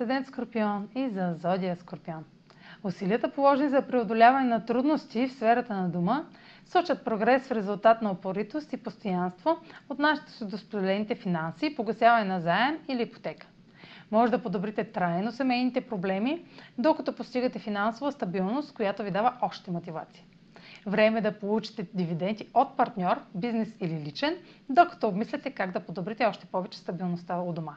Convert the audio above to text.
Асцендент Скорпион и за Зодия Скорпион. Усилията положени за преодоляване на трудности в сферата на дома сочат прогрес в резултат на опоритост и постоянство, отнасящи се до споделените финанси, погасяване на заем или ипотека. Може да подобрите трайно семейните проблеми, докато постигате финансова стабилност, която ви дава още мотивация. Време е да получите дивиденти от партньор, бизнес или личен, докато обмисляте как да подобрите още повече стабилността у дома.